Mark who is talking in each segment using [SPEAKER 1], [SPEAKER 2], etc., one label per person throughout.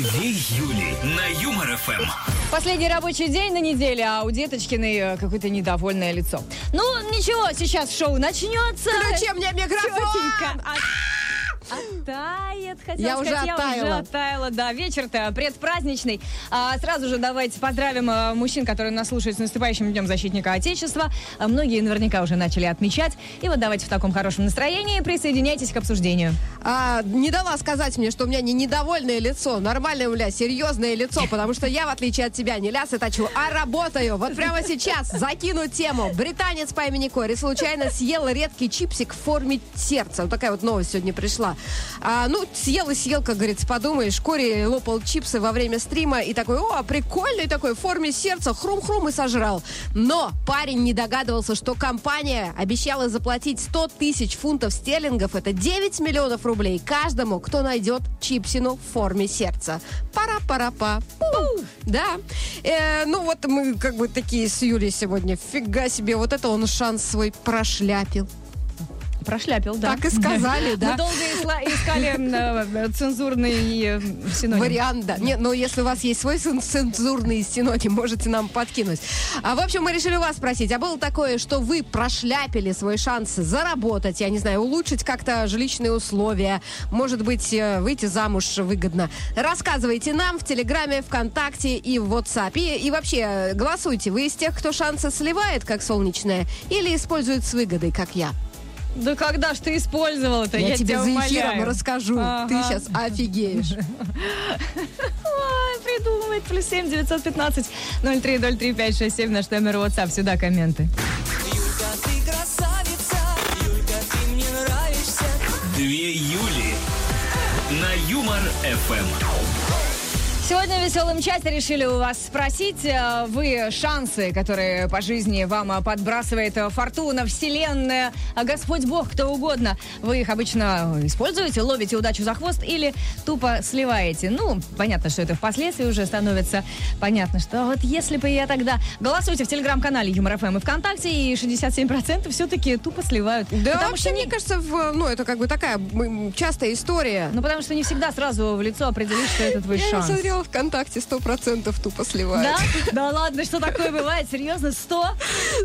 [SPEAKER 1] Две Юли на Юмор ФМ.
[SPEAKER 2] Последний рабочий день на неделе, а у Деточкиной э, какое-то недовольное лицо. Ну, ничего, сейчас шоу начнется.
[SPEAKER 3] Включи мне микрофон!
[SPEAKER 2] Тетенька, а- Оттает, хотела
[SPEAKER 3] Я
[SPEAKER 2] сказать,
[SPEAKER 3] уже
[SPEAKER 2] я
[SPEAKER 3] оттаяла.
[SPEAKER 2] уже оттаяла, да, вечер-то предпраздничный. А, сразу же давайте поздравим а, мужчин, которые нас слушают с наступающим Днем Защитника Отечества. А, многие наверняка уже начали отмечать. И вот давайте в таком хорошем настроении присоединяйтесь к обсуждению.
[SPEAKER 3] А, не дала сказать мне, что у меня не недовольное лицо, нормальное, бля, серьезное лицо, потому что я, в отличие от тебя, не лясы точу, а работаю. Вот прямо сейчас закину тему. Британец по имени Кори случайно съел редкий чипсик в форме сердца. Вот такая вот новость сегодня пришла. А, ну, съел и съел, как говорится, подумаешь. Кори лопал чипсы во время стрима и такой, о, прикольный такой, в форме сердца, хрум-хрум и сожрал. Но парень не догадывался, что компания обещала заплатить 100 тысяч фунтов стерлингов, это 9 миллионов рублей, каждому, кто найдет чипсину в форме сердца. Пара-пара-па. Да. Э, ну вот мы как бы такие с Юлей сегодня. Фига себе, вот это он шанс свой прошляпил.
[SPEAKER 2] Прошляпил, да.
[SPEAKER 3] Так и сказали, да.
[SPEAKER 2] Мы долго искали э, цензурный э, синоним.
[SPEAKER 3] Вариант, да. Нет, но если у вас есть свой цен- цензурный синоним, можете нам подкинуть. А в общем, мы решили вас спросить, а было такое, что вы прошляпили свой шанс заработать, я не знаю, улучшить как-то жилищные условия, может быть, э, выйти замуж выгодно? Рассказывайте нам в Телеграме, ВКонтакте и в WhatsApp. И, и вообще, голосуйте. Вы из тех, кто шансы сливает, как солнечное, или использует с выгодой, как я?
[SPEAKER 2] Да когда ж ты использовал это?
[SPEAKER 3] Я, тебе за
[SPEAKER 2] умоляю.
[SPEAKER 3] эфиром расскажу. Ты
[SPEAKER 2] Ага.
[SPEAKER 3] сейчас офигеешь.
[SPEAKER 2] Ой, придумывает. Плюс семь девятьсот пятнадцать ноль три ноль три пять шесть семь наш номер WhatsApp. Сюда комменты.
[SPEAKER 4] Юлька, ты красавица, Юлька, ты мне нравишься.
[SPEAKER 1] Две Юли на Юмор ФМ.
[SPEAKER 2] Сегодня в веселом чате решили у вас спросить, э, вы шансы, которые по жизни вам подбрасывает фортуна, вселенная, а Господь Бог, кто угодно, вы их обычно используете, ловите удачу за хвост или тупо сливаете? Ну, понятно, что это впоследствии уже становится понятно, что вот если бы я тогда... Голосуйте в телеграм-канале Юмор ФМ и ВКонтакте, и 67% все-таки тупо сливают.
[SPEAKER 3] Да,
[SPEAKER 2] Потому
[SPEAKER 3] вообще,
[SPEAKER 2] что
[SPEAKER 3] мне
[SPEAKER 2] не-
[SPEAKER 3] кажется, в, ну, это как бы такая частая история.
[SPEAKER 2] Ну, потому что не всегда сразу в лицо определишь, что это твой шанс.
[SPEAKER 3] Смотрела ВКонтакте, сто процентов тупо сливают.
[SPEAKER 2] Да? Да ладно, что такое бывает? Серьезно, 100?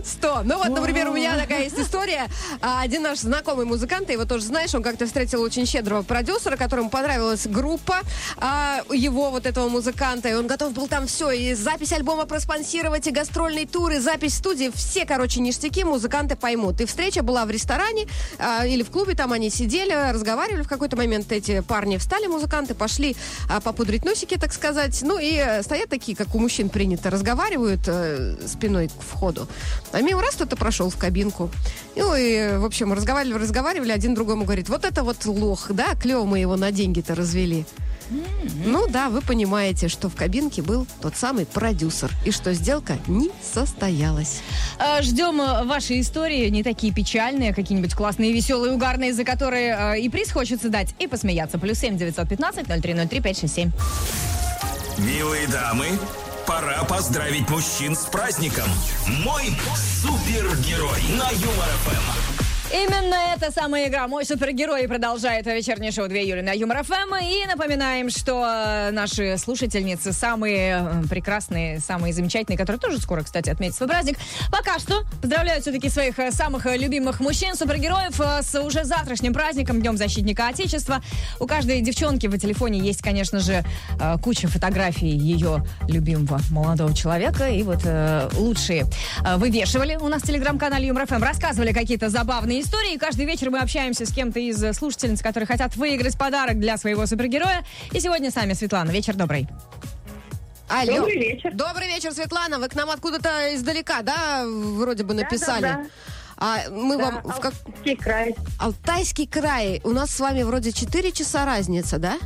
[SPEAKER 3] Сто. Ну вот, например, у меня такая есть история. А, Один наш знакомый музыкант, ты его тоже знаешь, он как-то встретил очень щедрого продюсера, которому понравилась группа а, его вот этого музыканта, и он готов был там все, и запись альбома проспонсировать, и гастрольный тур, и запись студии, все, короче, ништяки музыканты поймут. И встреча была в ресторане а, или в клубе, там они сидели, разговаривали в какой-то момент, эти парни встали, музыканты, пошли попудрить носики, так сказать, ну и э, стоят такие, как у мужчин принято, разговаривают э, спиной к входу. А мимо раз кто-то прошел в кабинку. Ну и, в общем, разговаривали, разговаривали, один другому говорит, вот это вот лох, да, клево мы его на деньги-то развели. Ну да, вы понимаете, что в кабинке был тот самый продюсер, и что сделка не состоялась.
[SPEAKER 2] Э, Ждем э, ваши истории, не такие печальные, а какие-нибудь классные, веселые, угарные, за которые э, и приз хочется дать, и посмеяться. Плюс семь девятьсот пятнадцать ноль три ноль три пять шесть семь.
[SPEAKER 1] Милые дамы, пора поздравить мужчин с праздником. Мой супергерой на Юмор ФМ.
[SPEAKER 2] Именно эта самая игра «Мой супергерой» продолжает вечернее шоу 2 июля на Юмор ФМ. И напоминаем, что э, наши слушательницы самые э, прекрасные, самые замечательные, которые тоже скоро, кстати, отметят свой праздник. Пока что поздравляю все-таки своих э, самых любимых мужчин, супергероев с уже завтрашним праздником, Днем Защитника Отечества. У каждой девчонки в телефоне есть, конечно же, куча фотографий ее любимого молодого человека. И вот лучшие вывешивали у нас в телеграм-канале Юмор ФМ, рассказывали какие-то забавные истории. И каждый вечер мы общаемся с кем-то из слушательниц, которые хотят выиграть подарок для своего супергероя. И сегодня с нами Светлана. Вечер добрый.
[SPEAKER 3] Алло.
[SPEAKER 5] Добрый вечер.
[SPEAKER 3] Добрый вечер, Светлана. Вы к нам откуда-то издалека, да, вроде бы написали?
[SPEAKER 5] да.
[SPEAKER 3] А мы
[SPEAKER 5] Да,
[SPEAKER 3] вам в как...
[SPEAKER 5] Алтайский край.
[SPEAKER 3] Алтайский край. У нас с вами вроде 4 часа разница, да?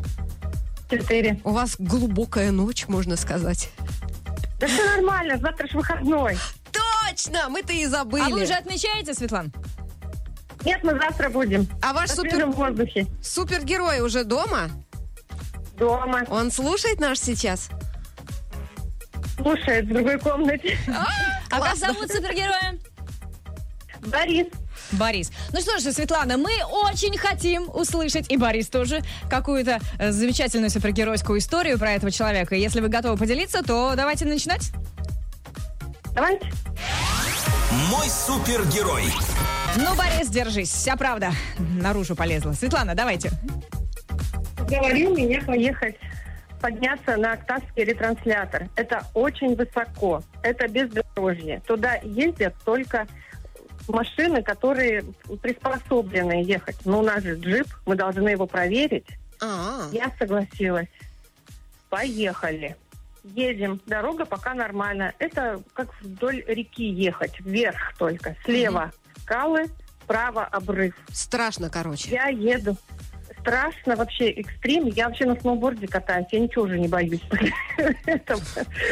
[SPEAKER 5] Четыре.
[SPEAKER 3] У вас глубокая ночь, можно сказать.
[SPEAKER 5] Да все нормально, завтра ж выходной.
[SPEAKER 3] Точно! Мы-то и забыли.
[SPEAKER 2] А вы уже отмечаете, Светлан?
[SPEAKER 5] Нет, мы завтра будем.
[SPEAKER 3] А ваш супер...
[SPEAKER 5] свежем воздухе.
[SPEAKER 3] супергерой уже дома?
[SPEAKER 5] Дома.
[SPEAKER 3] Он слушает наш сейчас?
[SPEAKER 5] Слушает в другой комнате.
[SPEAKER 2] А как зовут супергероя?
[SPEAKER 5] Борис.
[SPEAKER 2] Борис. Ну что же, Светлана, мы очень хотим услышать, и Борис тоже, какую-то э, замечательную супергеройскую историю про этого человека. Если вы готовы поделиться, то давайте начинать.
[SPEAKER 5] Давайте.
[SPEAKER 1] Мой супергерой.
[SPEAKER 2] Ну, Борис, держись. Вся правда наружу полезла. Светлана, давайте.
[SPEAKER 5] Говорил меня поехать подняться на Октавский ретранслятор. Это очень высоко. Это бездорожье. Туда ездят только машины, которые приспособлены ехать. Но у нас же джип, мы должны его проверить.
[SPEAKER 3] А,
[SPEAKER 5] Я согласилась. Поехали. Едем. Дорога пока нормальная. Это как вдоль реки ехать. Вверх только. Слева скалы, справа обрыв.
[SPEAKER 3] страшно, короче.
[SPEAKER 5] Я еду. Страшно вообще, экстрим. Я вообще на сноуборде катаюсь. Я ничего уже не боюсь.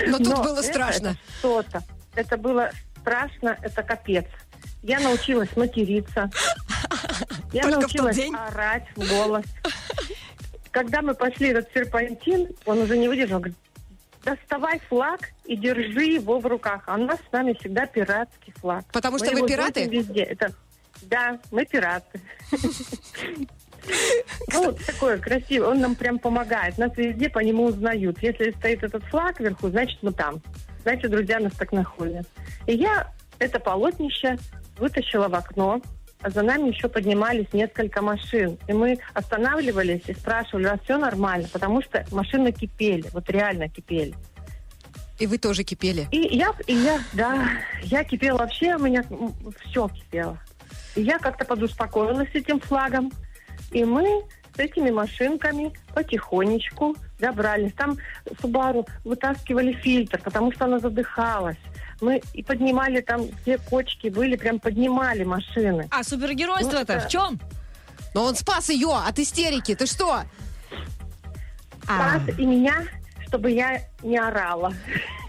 [SPEAKER 3] Но тут было страшно.
[SPEAKER 5] Что-то. Это было страшно, это капец. Я научилась материться. Я научилась орать в голос. Когда мы пошли этот серпантин, он уже не выдержал, говорит, доставай флаг и держи его в руках. А у нас с нами всегда пиратский флаг.
[SPEAKER 3] Потому что
[SPEAKER 5] Мы
[SPEAKER 3] вы пираты?
[SPEAKER 5] Везде. Это... Да, мы пираты. Ну, такое красивое. Он нам прям помогает. Нас везде по нему узнают. Если стоит этот флаг вверху, значит, мы там. Значит, друзья нас так находят. И я это полотнище вытащила в окно, за нами еще поднимались несколько машин. И мы останавливались и спрашивали, а все нормально? Потому что машины кипели, вот реально кипели.
[SPEAKER 3] И вы тоже кипели.
[SPEAKER 5] И я, и я, да, я кипела вообще, у меня все кипело. И я как-то подуспокоилась этим флагом. И мы с этими машинками потихонечку добрались. Там Субару вытаскивали фильтр, потому что она задыхалась. Мы и поднимали там, где кочки были, прям поднимали машины.
[SPEAKER 2] А супергеройство-то
[SPEAKER 5] Ну,
[SPEAKER 2] в чем?
[SPEAKER 3] Но он спас ее от истерики. Ты что?
[SPEAKER 2] А.
[SPEAKER 5] Спас и меня, чтобы я не орала.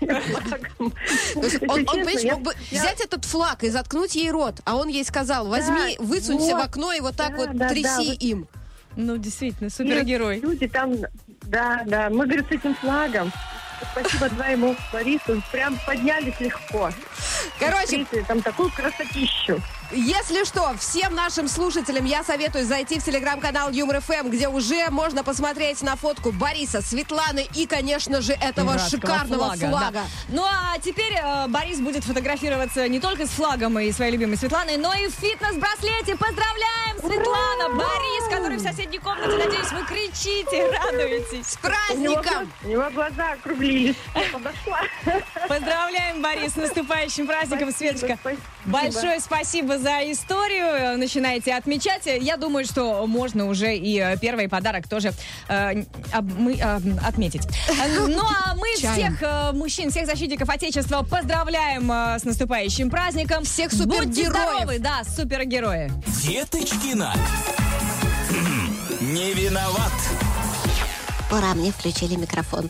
[SPEAKER 3] Он, понимаешь, мог бы взять этот флаг и заткнуть ей рот, а он ей сказал, возьми, высунься в окно и вот так вот тряси им.
[SPEAKER 2] Ну, действительно, супергерой.
[SPEAKER 5] Люди там, да, да. Мы, говорит, с этим флагом. Спасибо твоему Борису. Прям поднялись легко.
[SPEAKER 3] Короче,
[SPEAKER 5] Встретили там такую красотищу.
[SPEAKER 3] Если что, всем нашим слушателям я советую зайти в телеграм-канал Юмор ФМ, где уже можно посмотреть на фотку Бориса, Светланы и, конечно же, этого
[SPEAKER 2] Пиратского
[SPEAKER 3] шикарного
[SPEAKER 2] флага,
[SPEAKER 3] флага.
[SPEAKER 2] да. Ну а теперь э, Борис будет фотографироваться не только с флагом и своей любимой Светланой, но и в фитнес-браслете. Поздравляем, Светлана! Борис, который в соседней комнате, надеюсь, вы кричите, радуетесь.
[SPEAKER 3] С
[SPEAKER 5] У него,
[SPEAKER 3] праздником!
[SPEAKER 5] у него глаза округлились.
[SPEAKER 2] Поздравляем, Борис, с наступающим праздником,
[SPEAKER 5] Спасибо,
[SPEAKER 2] Светочка.
[SPEAKER 5] спасибо.
[SPEAKER 2] Большое спасибо за историю. Начинаете отмечать. Я думаю, что можно уже и э, первый подарок тоже э, об- мы, э, отметить. Ну а мы
[SPEAKER 3] Чаем.
[SPEAKER 2] всех э, мужчин, всех защитников Отечества поздравляем э, с наступающим праздником.
[SPEAKER 3] Всех
[SPEAKER 2] Будьте
[SPEAKER 3] супергероев.
[SPEAKER 2] здоровы, да, супергерои.
[SPEAKER 1] Деточкина. Хм, Не виноват.
[SPEAKER 3] Пора, мне включили микрофон.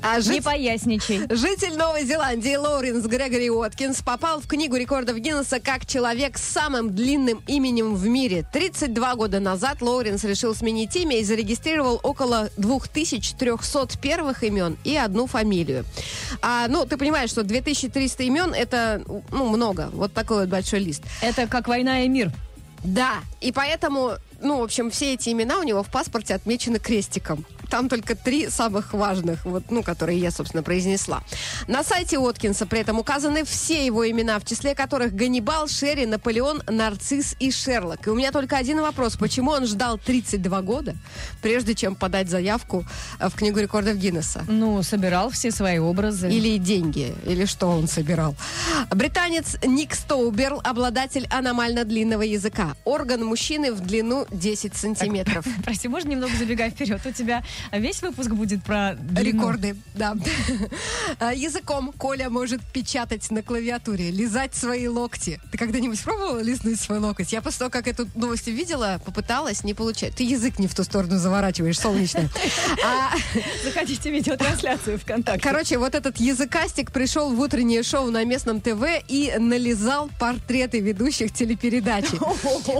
[SPEAKER 3] А,
[SPEAKER 2] Не
[SPEAKER 3] жить-
[SPEAKER 2] поясничай.
[SPEAKER 3] Житель Новой Зеландии Лоуренс Грегори Уоткинс попал в Книгу рекордов Гиннесса как человек с самым длинным именем в мире. 32 года назад Лоуренс решил сменить имя и зарегистрировал около 2300 первых имен и одну фамилию. А, ну, ты понимаешь, что 2300 имен это ну, много. Вот такой вот большой лист.
[SPEAKER 2] Это как война и мир.
[SPEAKER 3] Да, и поэтому, ну, в общем, все эти имена у него в паспорте отмечены крестиком. Там только три самых важных, вот, ну, которые я, собственно, произнесла. На сайте Уоткинса при этом указаны все его имена, в числе которых Ганнибал, Шерри, Наполеон, Нарцисс и Шерлок. И у меня только один вопрос. Почему он ждал 32 года, прежде чем подать заявку э, в Книгу рекордов Гиннесса?
[SPEAKER 2] Ну, собирал все свои образы.
[SPEAKER 3] Или деньги, или что он собирал. Британец Ник Стоуберл, обладатель аномально длинного языка. Орган мужчины в длину 10 сантиметров.
[SPEAKER 2] Прости, можно немного забегая вперед? У тебя весь выпуск будет про длину?
[SPEAKER 3] Рекорды, да. А, Языком Коля может печатать на клавиатуре, лизать свои локти. Ты когда-нибудь пробовала лизнуть свой локоть? Я после того, как эту новость увидела, попыталась, не получать. Ты язык не в ту сторону заворачиваешь, солнечная. А,
[SPEAKER 2] Заходите в видеотрансляцию ВКонтакте.
[SPEAKER 3] Короче, вот этот языкастик пришел в утреннее шоу на местном ТВ и нализал портреты ведущих телепередачи.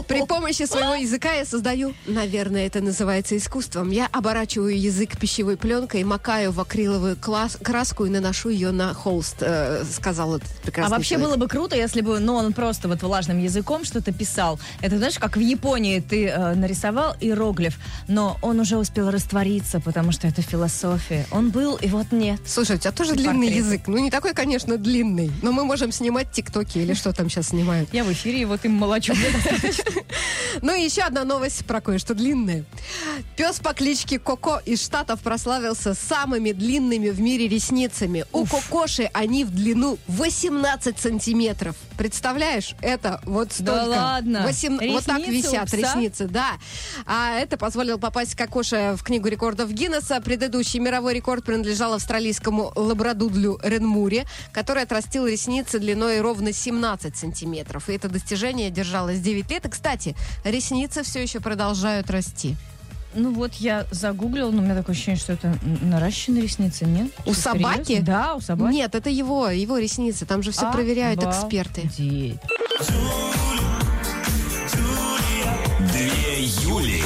[SPEAKER 3] При помощи своего языка я создаю? Наверное, это называется искусством. Я оборачиваю язык пищевой пленкой, макаю в акриловую класс- краску и наношу ее на холст, э, сказал этот
[SPEAKER 2] А
[SPEAKER 3] прекрасный
[SPEAKER 2] вообще
[SPEAKER 3] человек.
[SPEAKER 2] было бы круто, если бы, ну, он просто вот влажным языком что-то писал. Это, знаешь, как в Японии ты э, нарисовал иероглиф, но он уже успел раствориться, потому что это философия. Он был, и вот нет.
[SPEAKER 3] Слушай, у тебя тоже
[SPEAKER 2] И
[SPEAKER 3] длинный
[SPEAKER 2] портреты.
[SPEAKER 3] язык. Ну, не такой, конечно, длинный, но мы можем снимать тиктоки или что там сейчас снимают.
[SPEAKER 2] Я в эфире, и вот им молочу.
[SPEAKER 3] Ну и еще одна новость про кое-что длинное. Пес по кличке Коко из Штатов прославился самыми длинными в мире ресницами. У Кокоши они в длину 18 сантиметров. Представляешь? Это вот столько.
[SPEAKER 2] ладно?
[SPEAKER 3] Восем- Вот так висят ресницы, да. А это позволило попасть Кокоше в книгу рекордов Гиннесса. Предыдущий мировой рекорд принадлежал австралийскому лабрадудлю Ренмуре, который отрастил ресницы длиной ровно 17 сантиметров. И это достижение держалось 9 лет. И, кстати, ресницы все еще продолжают расти.
[SPEAKER 2] Ну вот я загуглила, но у меня такое ощущение, что это наращенные ресницы, нет?
[SPEAKER 3] У
[SPEAKER 2] Что,
[SPEAKER 3] собаки?
[SPEAKER 2] серьезно? Да, у собаки.
[SPEAKER 3] Нет, это его, его ресницы. Там же все проверяют эксперты.
[SPEAKER 2] Обалдеть.
[SPEAKER 1] Две Юли.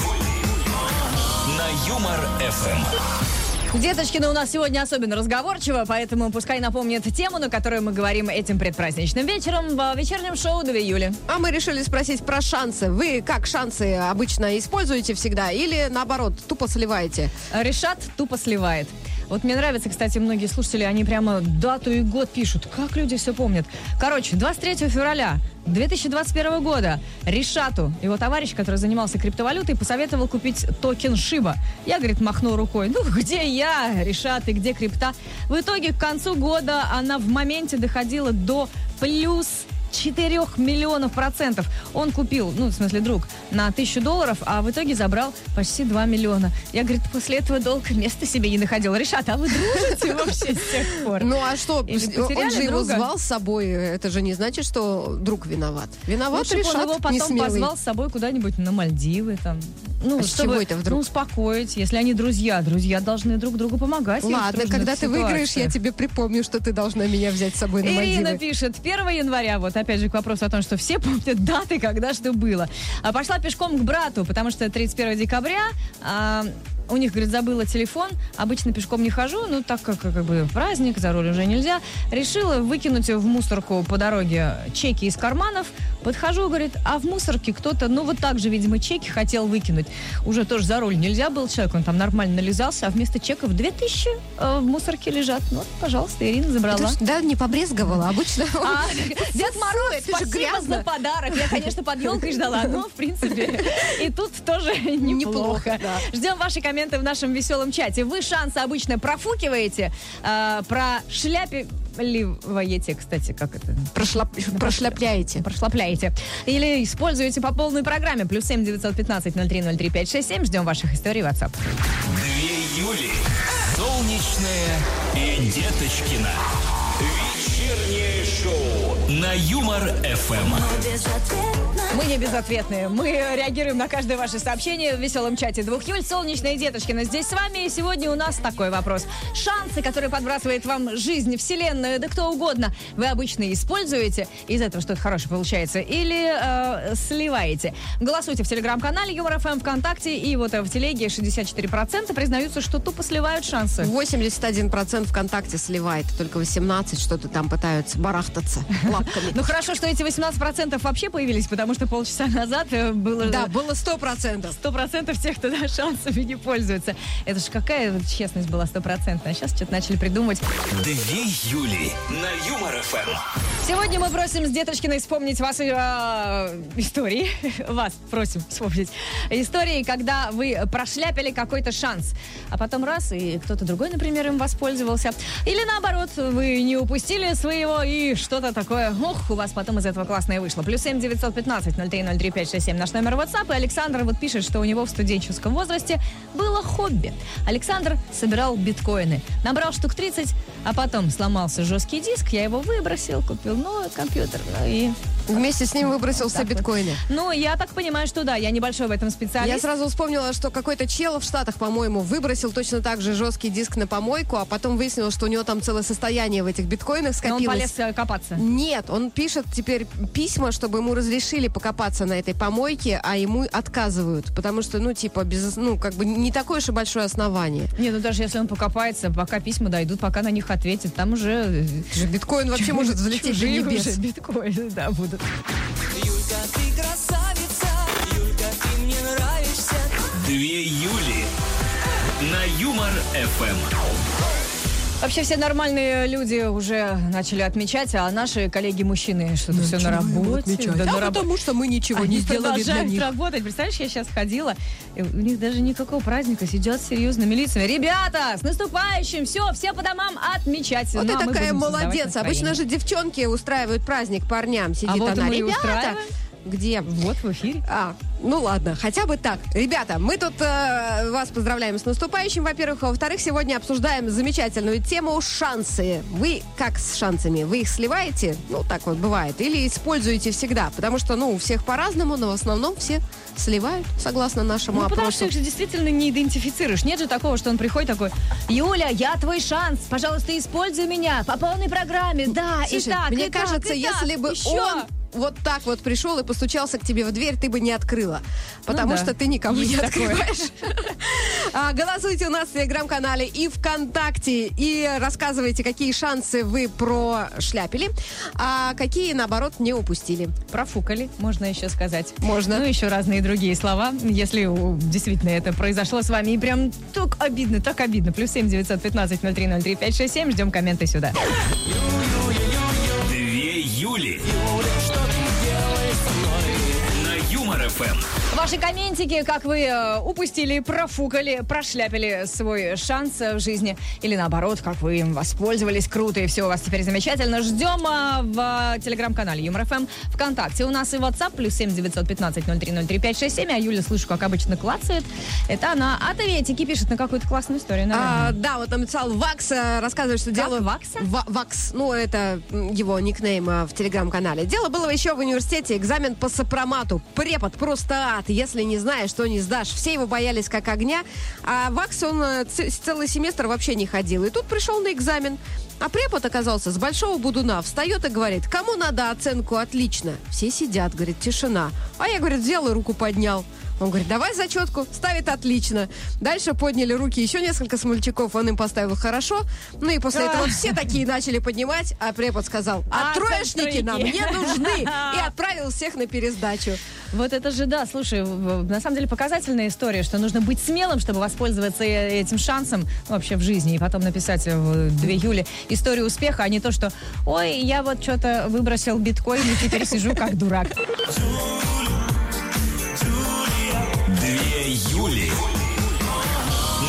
[SPEAKER 1] На Юмор ФМ.
[SPEAKER 2] Деточкина у нас сегодня особенно разговорчиво, поэтому пускай напомнит тему, на которую мы говорим этим предпраздничным вечером в вечернем шоу 2 июля.
[SPEAKER 3] А мы решили спросить про шансы. Вы как шансы обычно используете всегда или наоборот, тупо сливаете?
[SPEAKER 2] Решат тупо сливает. Вот мне нравится, кстати, многие слушатели, они прямо дату и год пишут. Как люди все помнят. Короче, 23 февраля 2021 года Решату, его товарищ, который занимался криптовалютой, посоветовал купить токен Шиба. Я, говорит, махнул рукой. Ну, где я, Решат, и где крипта? В итоге к концу года она в моменте доходила до плюс 4 миллионов процентов. Он купил, ну, в смысле, друг, на тысячу долларов, а в итоге забрал почти 2 миллиона. Я, говорит, после этого долго места себе не находил. Решат, а вы дружите вообще с тех пор?
[SPEAKER 3] Ну а что, он же его звал с собой. Это же не значит, что друг виноват. Виноват
[SPEAKER 2] бы он
[SPEAKER 3] решат,
[SPEAKER 2] его потом позвал с собой куда-нибудь на Мальдивы, там. Ну,
[SPEAKER 3] А
[SPEAKER 2] чтобы,
[SPEAKER 3] чего это вдруг?
[SPEAKER 2] Ну, успокоить. Если они друзья, друзья должны друг другу помогать.
[SPEAKER 3] Ладно, когда ты выиграешь, я
[SPEAKER 2] ситуациях.
[SPEAKER 3] тебе припомню, что ты должна меня взять с собой на
[SPEAKER 2] Ирина
[SPEAKER 3] Мальдивы.
[SPEAKER 2] пишет, 1 января, вот опять же к вопросу о том, что все помнят даты, когда что было. А пошла пешком к брату, потому что 31 декабря а, у них, говорит, забыла телефон. Обычно пешком не хожу, ну так как, как бы праздник, за руль уже нельзя. Решила выкинуть в мусорку по дороге чеки из карманов. Подхожу, говорит, а в мусорке кто-то, ну вот так же, видимо, чеки хотел выкинуть. Уже тоже за руль нельзя был человек, он там нормально нализался, а вместо чеков 2000 э, в мусорке лежат. Ну, пожалуйста, Ирина забрала.
[SPEAKER 3] Ж, да, не побрезговала. Обычно
[SPEAKER 2] А, Дед Мороз,
[SPEAKER 3] это
[SPEAKER 2] спасибо
[SPEAKER 3] грязно.
[SPEAKER 2] за подарок. Я, конечно, под елкой ждала, но, в принципе, и тут тоже неплохо.
[SPEAKER 3] Неплохо, да.
[SPEAKER 2] Ждем ваши комменты в нашем веселом чате. Вы шансы обычно профукиваете, а, прошляпиваете, кстати, как это?
[SPEAKER 3] прошляп- прошляпляете.
[SPEAKER 2] Прошлапляете. Или используете по полной программе. Плюс семь девятьсот пятнадцать ноль три ноль три пять шесть семь. Ждем ваших историй в WhatsApp.
[SPEAKER 1] Две Юли. Солнечная и Деточкина. Вечернее шоу на Юмор ФМ.
[SPEAKER 2] Мы не безответные. Мы реагируем на каждое ваше сообщение в веселом чате. Двух Юль, Солнечная и Деточкина здесь с вами. И сегодня у нас такой вопрос. Шансы, которые подбрасывает вам жизнь, вселенная, да кто угодно, вы обычно используете, из этого что-то хорошее получается, или э, сливаете. Голосуйте в телеграм-канале Юмор ФМ ВКонтакте и вот э, в телеге 64% признаются, что тупо сливают шансы.
[SPEAKER 3] 81% ВКонтакте сливает, только 18 что-то там пытаются барахтаться лапками.
[SPEAKER 2] Ну хорошо, что эти 18% вообще появились, потому что полчаса назад э, было...
[SPEAKER 3] Да, было 100%.
[SPEAKER 2] Сто процентов тех, кто да, шансами не пользуется. Это же какая честность была стопроцентная. А сейчас что-то начали придумать.
[SPEAKER 1] Две Юли на Юмор ФМ.
[SPEAKER 2] Сегодня мы просим с Деточкиной вспомнить вас э, истории. Вас просим вспомнить. Истории, когда вы прошляпили какой-то шанс, а потом раз, и кто-то другой, например, им воспользовался. Или наоборот, вы не упустили своего, и что-то такое, ох, у вас потом из этого классное вышло. Плюс семь девятьсот пятнадцать ноль три ноль три пять шесть семь наш номер WhatsApp. И Александр вот пишет, что у него в студенческом возрасте было хобби. Александр собирал биткоины. Набрал штук 30, а потом сломался жесткий диск, я его выбросил, купил новый компьютер, ну и
[SPEAKER 3] Вместе с ним выбросил все
[SPEAKER 2] Так вот.
[SPEAKER 3] биткоины.
[SPEAKER 2] Ну, я так понимаю, что да, я небольшой в этом специалист.
[SPEAKER 3] Я сразу вспомнила, что какой-то чел в Штатах, по-моему, выбросил точно так же жесткий диск на помойку, а потом выяснилось, что у него там целое состояние в этих биткоинах
[SPEAKER 2] Но он полез э, копаться.
[SPEAKER 3] Нет, он пишет теперь письма, чтобы ему разрешили покопаться на этой помойке, а ему отказывают, потому что, ну, типа, без, ну, как бы не такое уж и большое основание.
[SPEAKER 2] Не, ну даже если он покопается, пока письма дойдут, пока на них ответит, там уже...
[SPEAKER 3] Же Биткоин вообще может взлететь до небес.
[SPEAKER 2] уже биткоины, да, будут.
[SPEAKER 4] Юлька, ты красавица, Юлька, ты мне нравишься.
[SPEAKER 1] Две Юли на Юмор ФМ.
[SPEAKER 2] Вообще все нормальные люди уже начали отмечать, а наши коллеги-мужчины что-то все на работе. да, на
[SPEAKER 3] Да,
[SPEAKER 2] рабо-
[SPEAKER 3] потому что мы ничего не
[SPEAKER 2] Они
[SPEAKER 3] сделали для них.
[SPEAKER 2] работать. Представляешь, я сейчас ходила, и у них даже никакого праздника, сидят с серьезными лицами. Ребята, с наступающим! Все, все по домам отмечать.
[SPEAKER 3] Вот
[SPEAKER 2] Ну,
[SPEAKER 3] ты
[SPEAKER 2] а
[SPEAKER 3] такая молодец. Обычно же девчонки устраивают праздник парням. Сидит
[SPEAKER 2] А вот
[SPEAKER 3] она, ребята. Где?
[SPEAKER 2] Вот в эфире.
[SPEAKER 3] А, ну ладно, хотя бы так. Ребята, мы тут э, вас поздравляем с наступающим, во-первых. А во-вторых, сегодня обсуждаем замечательную тему шансы. Вы как с шансами? Вы их сливаете? Ну, так вот бывает. Или используете всегда? Потому что, ну, у всех по-разному, но в основном все сливают, согласно нашему
[SPEAKER 2] Ну, потому
[SPEAKER 3] опросу.
[SPEAKER 2] что их же действительно не идентифицируешь. Нет же такого, что он приходит такой, Юля, я твой шанс, пожалуйста, используй меня по полной программе. Да, и
[SPEAKER 3] Слушай,
[SPEAKER 2] так,
[SPEAKER 3] мне
[SPEAKER 2] и так,
[SPEAKER 3] кажется,
[SPEAKER 2] и так,
[SPEAKER 3] если бы
[SPEAKER 2] еще.
[SPEAKER 3] он вот так вот пришел и постучался к тебе в дверь, ты бы не открыла. Потому
[SPEAKER 2] Ну да,
[SPEAKER 3] что ты никому
[SPEAKER 2] есть
[SPEAKER 3] не
[SPEAKER 2] такое.
[SPEAKER 3] открываешь. А, Голосуйте у нас в Телеграм-канале и ВКонтакте. И рассказывайте, какие шансы вы прошляпили, а какие, наоборот, не упустили.
[SPEAKER 2] Профукали, можно еще сказать.
[SPEAKER 3] Можно.
[SPEAKER 2] Ну, еще разные другие слова, если действительно это произошло с вами. И прям так обидно, так обидно. Плюс семь девятьсот пятнадцать ноль три ноль три пять шесть семь. Ждем комменты сюда.
[SPEAKER 1] Две Юли на Юмор ФМ.
[SPEAKER 2] Ваши комментики, как вы э, упустили, профукали, прошляпили свой шанс в жизни. Или наоборот, как вы им воспользовались. Круто, и все у вас теперь замечательно. Ждем э, в телеграм-канале Юмор ФМ ВКонтакте. У нас и WhatsApp, плюс семь девятьсот пятнадцать ноль три ноль три пять шесть семь. А Юля, слышу, как обычно, клацает. Это она ответики пишет на какую-то классную историю, наверное.
[SPEAKER 3] А, да, вот написал Вакс, э, рассказывает, что
[SPEAKER 2] Как,
[SPEAKER 3] дело...
[SPEAKER 2] Вакса?
[SPEAKER 3] Ва- Вакс, ну, это его никнейм в телеграм-канале. Дело было еще в университете, экзамен по сопромату. Препод просто ад, если не знаешь, что не сдашь. Все его боялись как огня, а Вакс, он э, целый семестр вообще не ходил. И тут пришел на экзамен. А препод оказался с большого будуна, встает и говорит, кому надо оценку отлично? Все сидят, говорит, тишина. А я, говорит, взял и руку поднял. Он говорит, давай зачетку, ставит отлично. Дальше подняли руки еще несколько смольчаков, он им поставил хорошо. Ну и после этого все такие начали поднимать, а препод сказал, а
[SPEAKER 2] А,
[SPEAKER 3] троечники нам не нужны. И отправил всех на пересдачу.
[SPEAKER 2] Вот это же, да, слушай, на самом деле показательная история, что нужно быть смелым, чтобы воспользоваться э- этим шансом вообще в жизни, и потом написать в 2 июля историю успеха, а не то, что «Ой, я вот что-то выбросил биткоин и теперь сижу как дурак».
[SPEAKER 1] Юли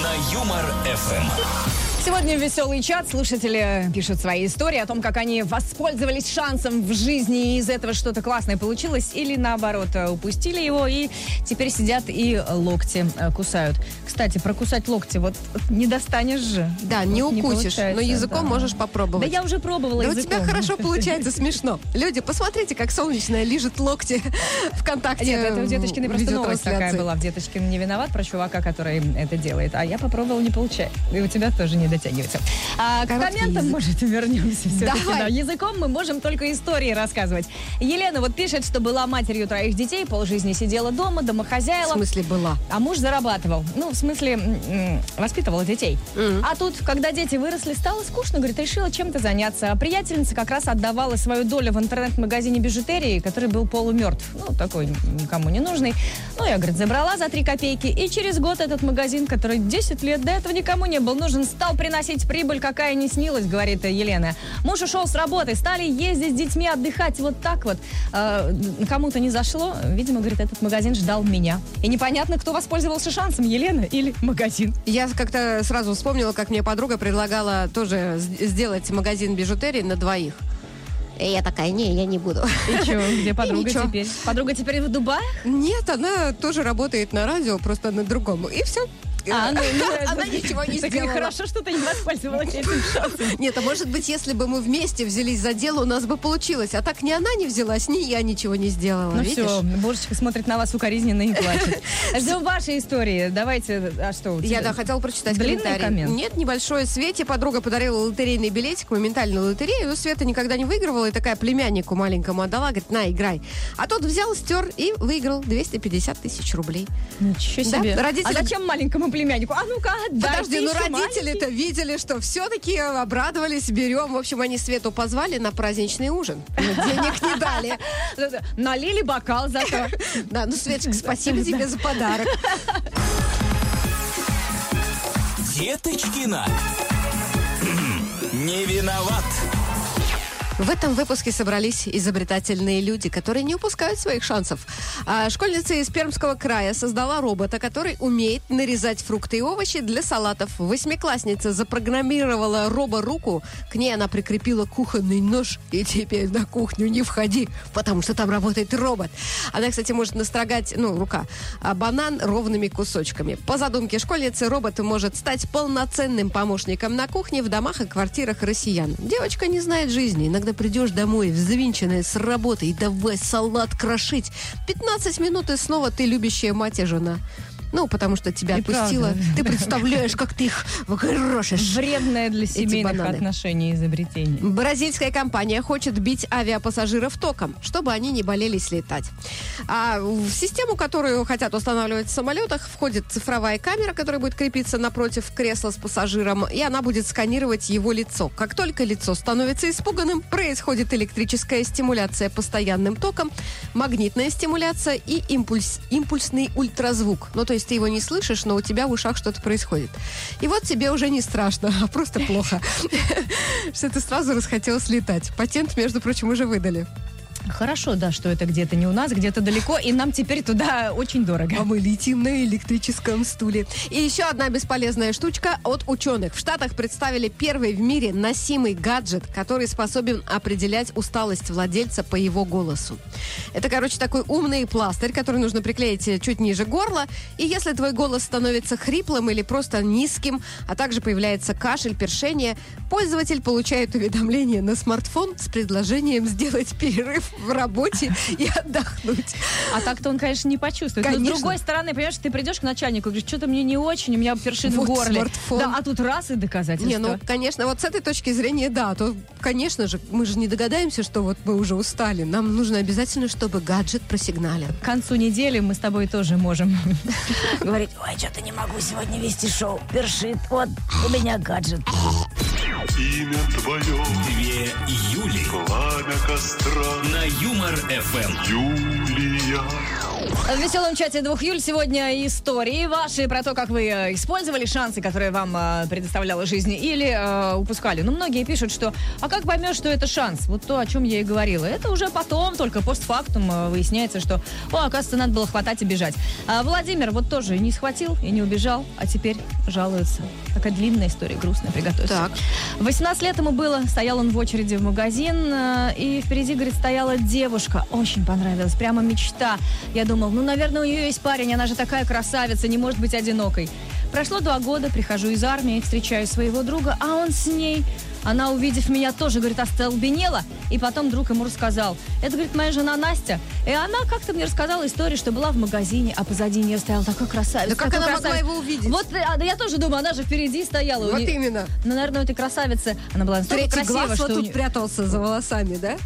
[SPEAKER 1] на Юмор ФМ.
[SPEAKER 2] Сегодня веселый чат. Слушатели пишут свои истории о том, как они воспользовались шансом в жизни и из этого что-то классное получилось, или наоборот, упустили его и теперь сидят и локти э, кусают. Кстати, прокусать локти вот не достанешь же.
[SPEAKER 3] Да, не
[SPEAKER 2] Вот
[SPEAKER 3] укусишь, но
[SPEAKER 2] получается,
[SPEAKER 3] языком
[SPEAKER 2] да.
[SPEAKER 3] можешь попробовать.
[SPEAKER 2] Да я уже пробовала
[SPEAKER 3] Да у
[SPEAKER 2] языком.
[SPEAKER 3] тебя хорошо получается, смешно. Люди, посмотрите, как солнечная лижет локти ВКонтакте.
[SPEAKER 2] Нет, это у Деточкиной просто новость такая была. В Деточкин не виноват про чувака, который это делает. А я попробовала, не получается. И у тебя тоже не дотягивается. А к комментам,
[SPEAKER 3] язык.
[SPEAKER 2] может, вернемся все-таки. Да, языком мы можем только истории рассказывать. Елена вот пишет, что была матерью троих детей, полжизни сидела дома,
[SPEAKER 3] В
[SPEAKER 2] домохозяйла.
[SPEAKER 3] смысле была?
[SPEAKER 2] А муж зарабатывал. Ну, в смысле, м, м, воспитывал детей. А тут, когда дети выросли, стало скучно, говорит, решила чем-то заняться. А приятельница как раз отдавала свою долю в интернет-магазине бижутерии, который был полумертв. Ну, такой никому не нужный. Ну, я, говорит, забрала за три копейки. И через год этот магазин, который 10 лет до этого никому не был нужен, стал приносить прибыль, какая не снилась, говорит Елена. Муж ушел с работы, стали ездить с детьми отдыхать вот так вот. Э, кому-то не зашло. Видимо, говорит, этот магазин ждал меня. И непонятно, кто воспользовался шансом, Елена или магазин.
[SPEAKER 3] Я как-то сразу вспомнила, как мне подруга предлагала тоже сделать магазин бижутерии на двоих. И я такая, не, я не буду.
[SPEAKER 2] И что, где подруга теперь? Подруга теперь в Дубае?
[SPEAKER 3] Нет, она тоже работает на радио, просто на другом. И все.
[SPEAKER 2] А, ну, ну,
[SPEAKER 3] Она
[SPEAKER 2] это-
[SPEAKER 3] ничего не сделала.
[SPEAKER 2] хорошо, что ты не воспользовалась этим шансом.
[SPEAKER 3] Нет, а может быть, если бы мы вместе взялись за дело, у нас бы получилось. А так ни она не взялась, ни я ничего не сделала.
[SPEAKER 2] Ну все, Божечка смотрит на вас укоризненно и плачет. Ждем вашей истории. Давайте, а что у тебя?
[SPEAKER 3] Я, да, хотела прочитать
[SPEAKER 2] Длинный
[SPEAKER 3] комментарий.
[SPEAKER 2] коммент?
[SPEAKER 3] Нет, небольшой. Свете подруга подарила лотерейный билетик, моментальную лотерею. Света никогда не выигрывала, и такая племяннику маленькому отдала, говорит, на, играй. А тот взял, стер и выиграл 250 тысяч рублей.
[SPEAKER 2] Ничего
[SPEAKER 3] Да,
[SPEAKER 2] себе.
[SPEAKER 3] родители-
[SPEAKER 2] А зачем маленькому племяннику? А ну-ка, отдай,
[SPEAKER 3] Подожди, ну родители-то видели, что все-таки обрадовались, берем. В общем, они Свету позвали на праздничный ужин. Денег не дали.
[SPEAKER 2] Налили бокал зато.
[SPEAKER 3] Да, ну, Светочка, спасибо тебе за подарок.
[SPEAKER 1] Деточкина. Не виноват.
[SPEAKER 3] В этом выпуске собрались изобретательные люди, которые не упускают своих шансов. А школьница из Пермского края создала робота, который умеет нарезать фрукты и овощи для салатов. Восьмиклассница запрограммировала робо-руку, к ней она прикрепила кухонный нож, и теперь на кухню не входи, потому что там работает робот. Она, кстати, может настрогать, ну, рука, а, банан ровными кусочками. По задумке школьницы, робот может стать полноценным помощником на кухне в домах и квартирах россиян. Девочка не знает жизни. Иногда придешь домой, взвинченная с работы, и давай салат крошить. 15 минут, и снова ты любящая мать и жена. Ну, потому что тебя
[SPEAKER 2] И
[SPEAKER 3] отпустила.
[SPEAKER 2] правда.
[SPEAKER 3] Ты представляешь, как ты их выкрошишь.
[SPEAKER 2] Вредное для семейных отношений изобретение.
[SPEAKER 3] Бразильская компания хочет бить авиапассажиров током, чтобы они не болелись летать. А в систему, которую хотят устанавливать в самолетах, входит цифровая камера, которая будет крепиться напротив кресла с пассажиром, и она будет сканировать его лицо. Как только лицо становится испуганным, происходит электрическая стимуляция постоянным током, магнитная стимуляция и импульс, импульсный ультразвук. Ну, то есть ты его не слышишь, но у тебя в ушах что-то происходит. И вот тебе уже не страшно, а просто плохо. Что ты сразу расхотелось летать. Патент, между прочим, уже выдали.
[SPEAKER 2] Хорошо, да, что это где-то не у нас, где-то далеко, и нам теперь туда очень дорого.
[SPEAKER 3] А мы летим на электрическом стуле. И еще одна бесполезная штучка от ученых. В Штатах представили первый в мире носимый гаджет, который способен определять усталость владельца по его голосу. Это, короче, такой умный пластырь, который нужно приклеить э, чуть ниже горла. И если твой голос становится хриплым или просто низким, а также появляется кашель, першение, пользователь получает уведомление на смартфон с предложением сделать перерыв в работе и отдохнуть.
[SPEAKER 2] А так-то он, конечно, не почувствует. Но
[SPEAKER 3] Конечно.
[SPEAKER 2] с другой стороны, понимаешь, ты придешь к начальнику и говоришь, что-то мне не очень, у меня першит
[SPEAKER 3] Вот
[SPEAKER 2] в горле.
[SPEAKER 3] смартфон.
[SPEAKER 2] Да, а тут раз и доказательство.
[SPEAKER 3] Не, ну, конечно, вот с этой точки зрения, да, то, конечно же, мы же не догадаемся, что вот мы уже устали. Нам нужно обязательно, чтобы гаджет просигналил.
[SPEAKER 2] К концу недели мы с тобой тоже можем говорить, ой, что-то не могу сегодня вести шоу, першит, вот у меня гаджет.
[SPEAKER 6] Имя твое,
[SPEAKER 1] Две Юли
[SPEAKER 6] пламя костра,
[SPEAKER 1] на Юмор ФМ.
[SPEAKER 6] Юлия.
[SPEAKER 2] В веселом чате двух Юль сегодня истории ваши про то, как вы э, использовали шансы, которые вам э, предоставляла жизнь, или э, упускали. Ну, многие пишут, что а как поймешь, что это шанс? Вот то, о чем я и говорила. Это уже потом, только постфактум э, выясняется, что, о, оказывается, надо было хватать и бежать. А Владимир вот тоже не схватил и не убежал, а теперь жалуется. Такая длинная история, грустная, приготовься.
[SPEAKER 3] Так.
[SPEAKER 2] 18 лет ему было, стоял он в очереди в магазин, и впереди, говорит, стояла девушка. Очень понравилась, прямо мечта. Я думал, ну, наверное, у нее есть парень, она же такая красавица, не может быть одинокой. Прошло два года, прихожу из армии, встречаю своего друга, а он с ней. Она, увидев меня, тоже, говорит, остолбенела. И потом друг ему рассказал. Это, говорит, моя жена Настя. И она как-то мне рассказала историю, что была в магазине, а позади нее стоял такой красавец.
[SPEAKER 3] Да как она могла
[SPEAKER 2] красавец.
[SPEAKER 3] его увидеть?
[SPEAKER 2] Вот, а, да я тоже думаю, она же впереди стояла.
[SPEAKER 3] Вот
[SPEAKER 2] нее-
[SPEAKER 3] именно.
[SPEAKER 2] ну, наверное, у этой красавицы она была настолько
[SPEAKER 3] Третий
[SPEAKER 2] красива,
[SPEAKER 3] глаз
[SPEAKER 2] что
[SPEAKER 3] вот тут прятался за волосами, да?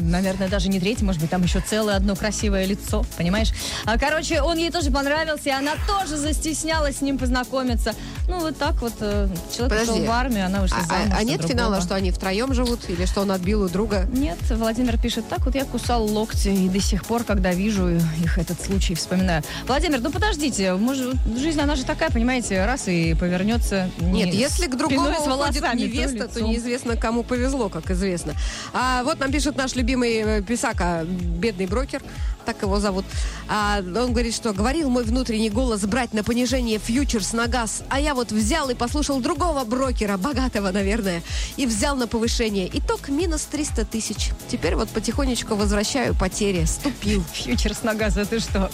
[SPEAKER 2] Наверное, даже не третий, может быть, там еще целое одно красивое лицо, понимаешь? А, короче, он ей тоже понравился, и она тоже застеснялась с ним познакомиться. Ну, вот так вот э, человек
[SPEAKER 3] Подожди.
[SPEAKER 2] ушел в армию, она вышла замуж.
[SPEAKER 3] а- а нет
[SPEAKER 2] другого.
[SPEAKER 3] финала, что они втроем живут, или что он отбил у друга?
[SPEAKER 2] Нет, Владимир пишет, так вот я кусал локти, и до сих пор, когда вижу их этот случай, вспоминаю. Владимир, ну подождите, может, жизнь, она же такая, понимаете, раз и повернется. не
[SPEAKER 3] Нет, если к другому уходит
[SPEAKER 2] то
[SPEAKER 3] невеста, то
[SPEAKER 2] лицом.
[SPEAKER 3] неизвестно, кому повезло, как известно. А вот нам пишет наш любимый э, писака, бедный брокер. Так его зовут. А, он говорит, что говорил мой внутренний голос брать на понижение фьючерс на газ, а я вот взял и послушал другого брокера, богатого, наверное, и взял на повышение. Итог минус 300 тысяч. Теперь вот потихонечку возвращаю потери. Ступил.
[SPEAKER 2] Фьючерс на газ, это что?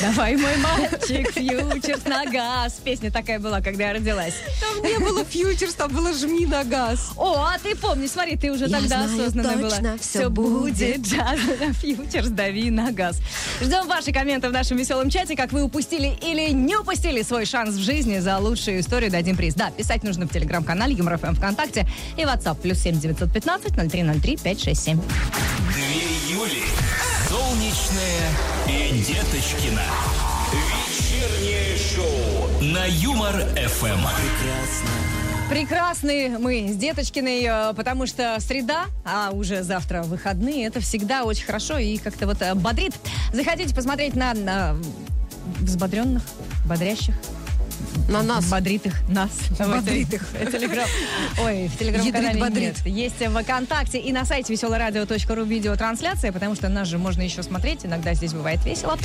[SPEAKER 2] Давай, мой мальчик, фьючерс на газ. Песня такая была, когда я родилась.
[SPEAKER 3] Там не было фьючерс, там было жми на газ.
[SPEAKER 2] О, а ты помни, смотри, ты уже
[SPEAKER 3] Я
[SPEAKER 2] тогда
[SPEAKER 3] знаю
[SPEAKER 2] осознанная была.
[SPEAKER 3] точно, всё
[SPEAKER 2] Всё
[SPEAKER 3] будет.
[SPEAKER 2] джаз на фьючерс, дави на газ. Ждем ваши комменты в нашем веселом чате, как вы упустили или не упустили свой шанс в жизни за лучшую историю дадим приз. Да, писать нужно в телеграм-канале Юмор ФМ ВКонтакте и WhatsApp плюс семь девятьсот пятнадцать ноль три ноль три пять шесть семь.
[SPEAKER 1] Две Юли. Солнечная и Деточкина. Вечернее шоу на Юмор-ФМ.
[SPEAKER 2] Прекрасны мы с Деточкиной, э, потому что среда, а уже завтра выходные, это всегда очень хорошо и как-то вот э, бодрит. Заходите посмотреть на, на взбодренных, бодрящих,
[SPEAKER 3] На нас.
[SPEAKER 2] бодритых нас.
[SPEAKER 3] Бодритых.
[SPEAKER 2] В этой- Телеграм. Ой, в телеграм-канале
[SPEAKER 3] бодрит.
[SPEAKER 2] нет. Есть в ВКонтакте и на сайте веселорадио.ру видеотрансляция, потому что нас же можно еще смотреть, иногда здесь бывает весело.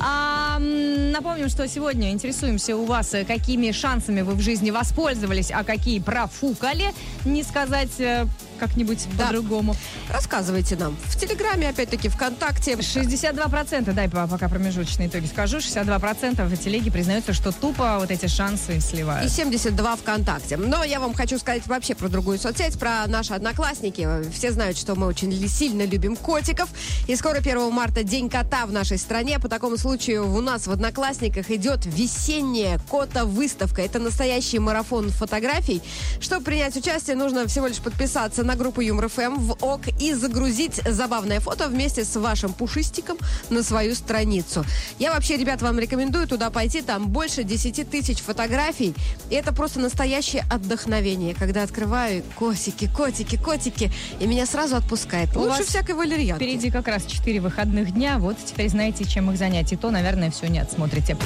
[SPEAKER 2] А, напомним, что сегодня интересуемся у вас, э, какими шансами вы в жизни воспользовались, а какие профукали, не сказать э, как-нибудь
[SPEAKER 3] Да.
[SPEAKER 2] по-другому.
[SPEAKER 3] Рассказывайте нам. В Телеграме, опять-таки, ВКонтакте.
[SPEAKER 2] 62%, дай по- пока промежуточные итоги скажу, 62% в телеге признаются, что тупо вот эти шансы
[SPEAKER 3] И
[SPEAKER 2] сливают.
[SPEAKER 3] 72 ВКонтакте. Но я вам хочу сказать вообще про другую соцсеть, про наши одноклассники. Все знают, что мы очень сильно любим котиков. И скоро 1 марта День кота в нашей стране. По такому случаю у нас в одноклассниках идет весенняя кота-выставка. Это настоящий марафон фотографий. Чтобы принять участие, нужно всего лишь подписаться на группу Юмор ФМ в ОК и загрузить забавное фото вместе с вашим пушистиком на свою страницу. Я вообще, ребят, вам рекомендую туда пойти. Там больше 10 тысяч фотографий. И это просто настоящее отдохновение. Когда открываю котики, котики, котики, и меня сразу отпускает.
[SPEAKER 2] У
[SPEAKER 3] Лучше всякой валерьянки.
[SPEAKER 2] Впереди как раз 4 выходных дня. Вот теперь знаете, чем их занять. И то, наверное, все не отсмотрите.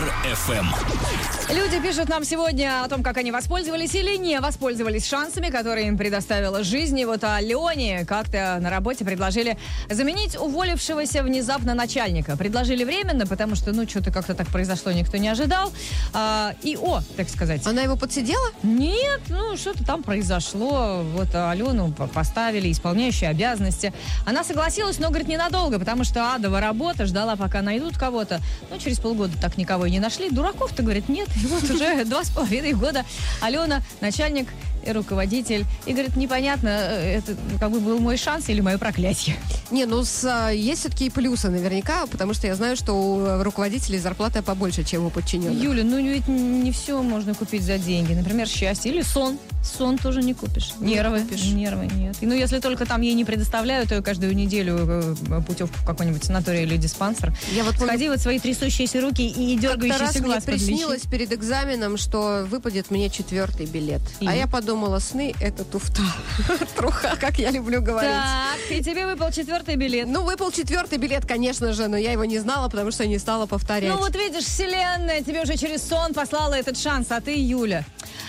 [SPEAKER 1] Юмор-ФМ.
[SPEAKER 2] Люди пишут нам сегодня о том, как они воспользовались или не воспользовались шансами, которые им предоставила жизнь. И вот Алене как-то на работе предложили заменить уволившегося внезапно начальника. Предложили временно, потому что, ну, что-то как-то так произошло, никто не ожидал. А, и, о, так сказать.
[SPEAKER 3] Она его подсидела?
[SPEAKER 2] Нет, ну что-то там произошло. Вот Алену по- поставили, исполняющую обязанности. Она согласилась, но, говорит, ненадолго, потому что адова работа, ждала, пока найдут кого-то. Ну, через полгода так никого не нашли. Дураков-то, говорит, нет. И вот уже два с половиной года Алена, начальник и руководитель. И, говорит, непонятно, э, это как бы был мой шанс или мое проклятие.
[SPEAKER 3] Не, ну с, а, есть все-таки и плюсы наверняка, потому что я знаю, что у э, руководителей зарплата побольше, чем у подчиненных.
[SPEAKER 2] Юля, ну ведь не все можно купить за деньги. Например, счастье или сон. Сон тоже не купишь.
[SPEAKER 3] Не
[SPEAKER 2] Нервы.
[SPEAKER 3] купишь.
[SPEAKER 2] Нервы нет. И, ну, если только там ей не предоставляют э, каждую неделю э, путевку в какой-нибудь санаторий или диспансер.
[SPEAKER 3] Я вот помню,
[SPEAKER 2] Сходи вот свои трясущиеся руки и
[SPEAKER 3] раз
[SPEAKER 2] дергающийся
[SPEAKER 3] мне
[SPEAKER 2] глаз подлечи.
[SPEAKER 3] приснилось перед экзаменом, что выпадет мне четвертый билет.
[SPEAKER 2] И?
[SPEAKER 3] А я подумала, сны — это туфта. Труха, как я люблю говорить.
[SPEAKER 2] Так, и тебе выпал четвертый билет.
[SPEAKER 3] Ну, выпал четвертый билет, конечно же, но я его не знала, потому что не стала повторять.
[SPEAKER 2] Ну вот видишь, вселенная тебе уже через сон послала этот шанс, а ты Юля.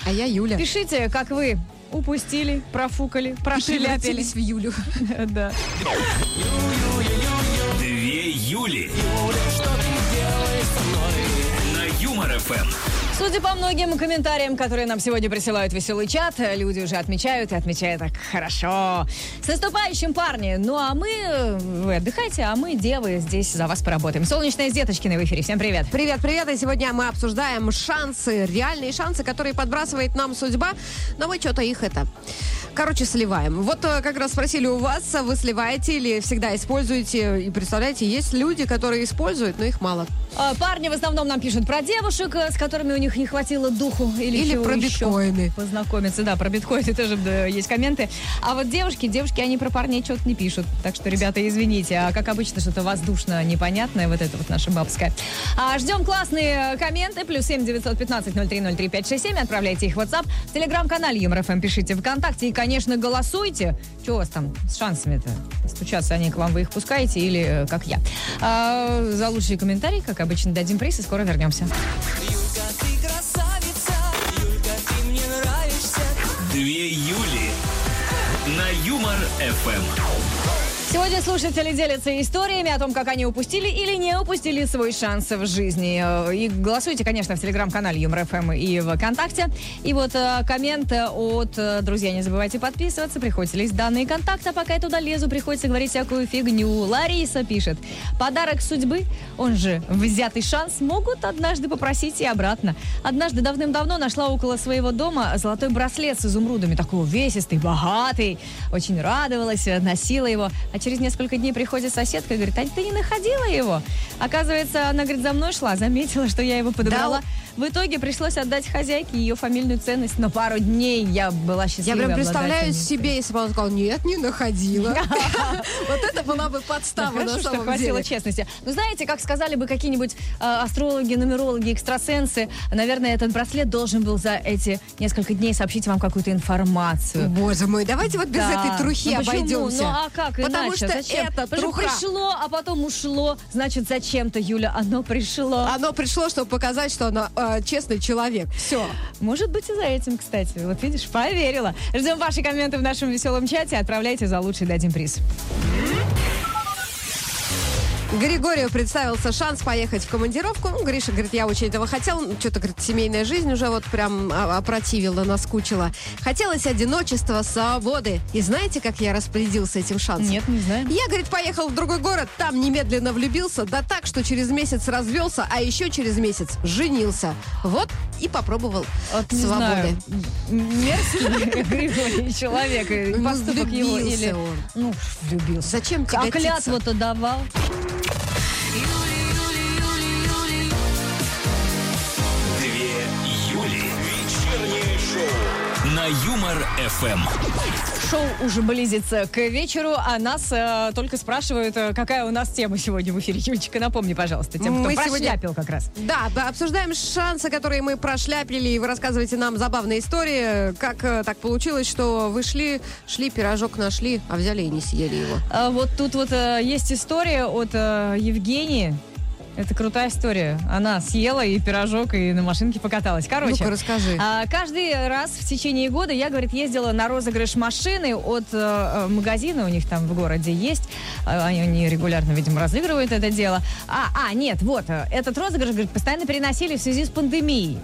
[SPEAKER 3] А я Юля.
[SPEAKER 2] Пишите, как вы упустили, профукали,
[SPEAKER 3] И
[SPEAKER 2] прошляпили.
[SPEAKER 3] превратились в Юлю.
[SPEAKER 2] Да.
[SPEAKER 1] Две Юли. Юмор-ФМ.
[SPEAKER 2] Судя по многим комментариям, которые нам сегодня присылают веселый чат, люди уже отмечают и отмечают так хорошо. С наступающим, парни! Ну а мы, э, вы отдыхайте, а мы, девы, здесь за вас поработаем. Солнечная с Деточкиной в эфире. Всем привет!
[SPEAKER 3] Привет, привет! И сегодня мы обсуждаем шансы, реальные шансы, которые подбрасывает нам судьба, но мы что-то их это... Короче, сливаем. Вот э, как раз спросили у вас, а вы сливаете или всегда используете? И представляете, есть люди, которые используют, но их мало.
[SPEAKER 2] А, Парни в основном нам пишут про девушек, э, с которыми у них не хватило духу или,
[SPEAKER 3] Или про биткоины.
[SPEAKER 2] Познакомиться, да, про биткоины тоже да, есть комменты. А вот девушки, девушки, они про парней что-то не пишут. Так что, ребята, извините. А как обычно, что-то воздушно непонятное, вот это вот наше бабское. А, ждем классные э, комменты. Плюс семь девятьсот пятнадцать ноль три ноль три пять шесть семь. Отправляйте их в WhatsApp. В телеграм-канале Юмор ФМ пишите ВКонтакте. И, конечно, голосуйте. Что у вас там с шансами-то? Стучаться они к вам, вы их пускаете или э, как я? А, за лучшие комментарии, как обычно, дадим приз и скоро вернемся.
[SPEAKER 4] Юлька, ты красавица, Юлька, ты мне
[SPEAKER 1] нравишься. Две Юли на Юмор-ФМ.
[SPEAKER 2] Сегодня слушатели делятся историями о том, как они упустили или не упустили свой шанс в жизни. Э, И голосуйте, конечно, в телеграм-канале Юмор ФМ и ВКонтакте. И вот э, коммент от э, друзья, не забывайте подписываться, приходится лезть данные контакта, пока я туда лезу, приходится говорить всякую фигню. Лариса пишет, подарок судьбы, он же взятый шанс, могут однажды попросить и обратно. Однажды давным-давно нашла около своего дома золотой браслет с изумрудами, такой увесистый, богатый. Очень радовалась, носила его. А через несколько дней приходит соседка и говорит, а ты не находила его? Оказывается, она, говорит, за мной шла, заметила, что я его подобрала. В итоге пришлось отдать хозяйке ее фамильную ценность. Но пару дней я была
[SPEAKER 3] Я
[SPEAKER 2] счастливой
[SPEAKER 3] прям представляю себе, если бы он сказал, нет, не находила. Вот это была бы подстава на самом
[SPEAKER 2] хватило честности. Ну, знаете, как сказали бы какие-нибудь э, астрологи, нумерологи, экстрасенсы, наверное, этот браслет должен был за эти несколько дней сообщить вам какую-то информацию.
[SPEAKER 3] Боже мой, давайте вот без этой трухи
[SPEAKER 2] Ну
[SPEAKER 3] обойдемся.
[SPEAKER 2] Ну а как
[SPEAKER 3] Потому что это труха.
[SPEAKER 2] пришло, а потом ушло. Значит, зачем-то, Юля, оно пришло.
[SPEAKER 3] Оно пришло, чтобы показать, что она э, честный человек. Все.
[SPEAKER 2] Может быть, и за этим, кстати. Вот видишь, поверила. Ждем ваши комменты в нашем веселом чате. Отправляйте за лучший дадим приз.
[SPEAKER 3] Григорию представился шанс поехать в командировку. Ну, Гриша говорит, я очень этого хотел. Что-то, говорит, семейная жизнь уже вот прям а- опротивила, наскучила. Хотелось одиночества, свободы. И знаете, как я распорядился этим шансом?
[SPEAKER 2] Нет, не знаю.
[SPEAKER 3] Я, говорит, поехал в другой город, там немедленно влюбился, да так, что через месяц развелся, а еще через месяц женился. Вот и попробовал
[SPEAKER 2] Вот не
[SPEAKER 3] свободы.
[SPEAKER 2] знаю, мерзкий Григорий человек.
[SPEAKER 3] Ну,
[SPEAKER 2] Поступок его или...
[SPEAKER 3] он.
[SPEAKER 2] Ну, влюбился.
[SPEAKER 3] Зачем
[SPEAKER 2] А
[SPEAKER 3] тяготиться?
[SPEAKER 2] клятву-то давал.
[SPEAKER 1] Две Юли. Вечернее шоу. На Юмор ФМ.
[SPEAKER 2] Шоу уже близится к вечеру, а нас э, только спрашивают, э, какая у нас тема сегодня в эфире. Юлечка, напомни, пожалуйста, тем, кто
[SPEAKER 3] Мы сегодня-
[SPEAKER 2] прошляпил как раз.
[SPEAKER 3] Да, да, обсуждаем шансы, которые мы прошляпили, и вы рассказываете нам забавные истории. Как э, так получилось, что вы шли, шли, пирожок нашли, а взяли и не съели его.
[SPEAKER 2] А вот тут вот э, есть история от э, Евгении. Это крутая история. Она съела и пирожок, и на машинке покаталась. Короче,
[SPEAKER 3] Ну-ка, расскажи.
[SPEAKER 2] а, каждый раз в течение года я, говорит, ездила на розыгрыш машины от э, э, магазина у них там в городе есть. А, Они, они регулярно, видимо, разыгрывают это дело. А, а, нет, вот, э, этот розыгрыш, говорит, постоянно переносили в связи с пандемией.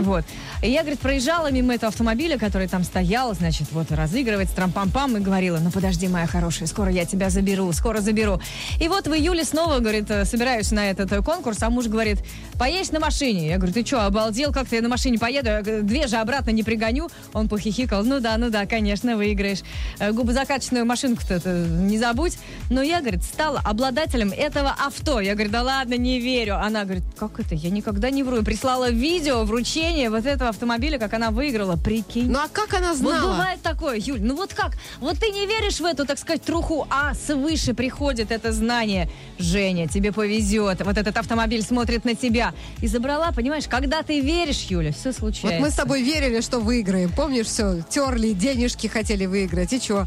[SPEAKER 2] Вот. И я, говорит, проезжала мимо этого автомобиля, который там стоял, значит, вот, разыгрывать трампам-пам, и говорила, ну, подожди, моя хорошая, скоро я тебя заберу, скоро заберу. И вот в июле снова, говорит, собираюсь на этот э, конкурс, а муж говорит, поедешь на машине. Я говорю, ты что, обалдел, как ты я на машине поеду? Я говорю, Две же обратно не пригоню. Он похихикал, ну да, ну да, конечно, выиграешь. Э, Губозакаточную машинку-то ты не забудь. Но я, говорит, стала обладателем этого авто. Я говорю, да ладно, не верю. Она говорит, как это? Я никогда не вру. И прислала видео вручения вот этого автомобиля, как она выиграла. Прикинь.
[SPEAKER 3] Ну а как она
[SPEAKER 2] Вот
[SPEAKER 3] знала?
[SPEAKER 2] бывает такое, Юль. Ну вот как? Вот ты не веришь в эту, так сказать, труху, а свыше приходит это знание. Женя, тебе повезет. Вот этот автомобиль смотрит на тебя. И забрала, понимаешь, когда ты веришь, Юля, все случается.
[SPEAKER 3] Вот мы с тобой верили, что выиграем. Помнишь, все, терли, денежки хотели выиграть. И что?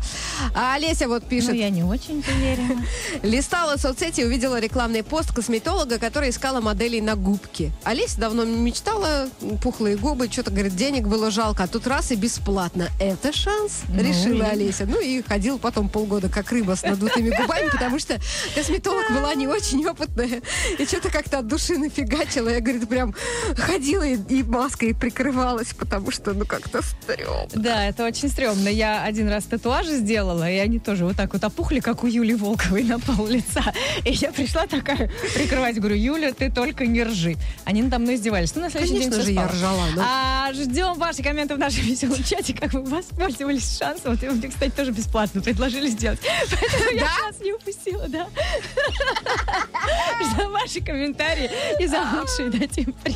[SPEAKER 3] А Олеся вот пишет.
[SPEAKER 2] Ну, я не очень-то верю.
[SPEAKER 3] Листала соцсети и увидела рекламный пост косметолога, который искала моделей на губки. Олеся давно мечтала, пухлые губы, что-то, говорит, денег было жалко, а тут раз и бесплатно. Это шанс,
[SPEAKER 2] Ну,
[SPEAKER 3] решила
[SPEAKER 2] и-
[SPEAKER 3] Олеся. Ну и ходил потом полгода как рыба с надутыми губами, потому что косметолог была не очень опытная. И что-то как-то от души нафигачила. Я, говорит, прям ходила и, и маской прикрывалась, потому что, ну, как-то стрёмно.
[SPEAKER 2] Да, это очень стрёмно. Я один раз татуажи сделала, и они тоже вот так вот опухли, как у Юли Волковой на пол лица. И я пришла такая прикрывать, говорю, Юля, ты только не ржи. Они надо мной издевались. Ну, на следующий
[SPEAKER 3] Конечно
[SPEAKER 2] день
[SPEAKER 3] же, я ржала, но-
[SPEAKER 2] А ждем ваши комменты в нашем веселом чате, как вы воспользовались шансом. Вот и мне, кстати, тоже бесплатно предложили сделать. Поэтому я шанс не упустила, да. Ждем ваши комментарии и за лучшие дадим приз.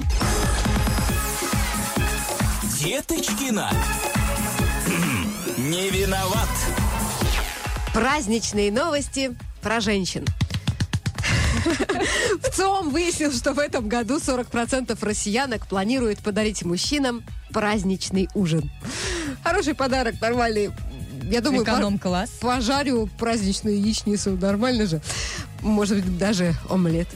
[SPEAKER 1] Деточкина. Не виноват.
[SPEAKER 3] Праздничные новости про женщин. В ЦИОМ выяснил, что в этом году 40% россиянок планируют подарить мужчинам праздничный ужин. Хороший подарок, нормальный. Я думаю,
[SPEAKER 2] Эконом-класс.
[SPEAKER 3] пожарю праздничную яичницу, нормально же. может быть, даже омлет.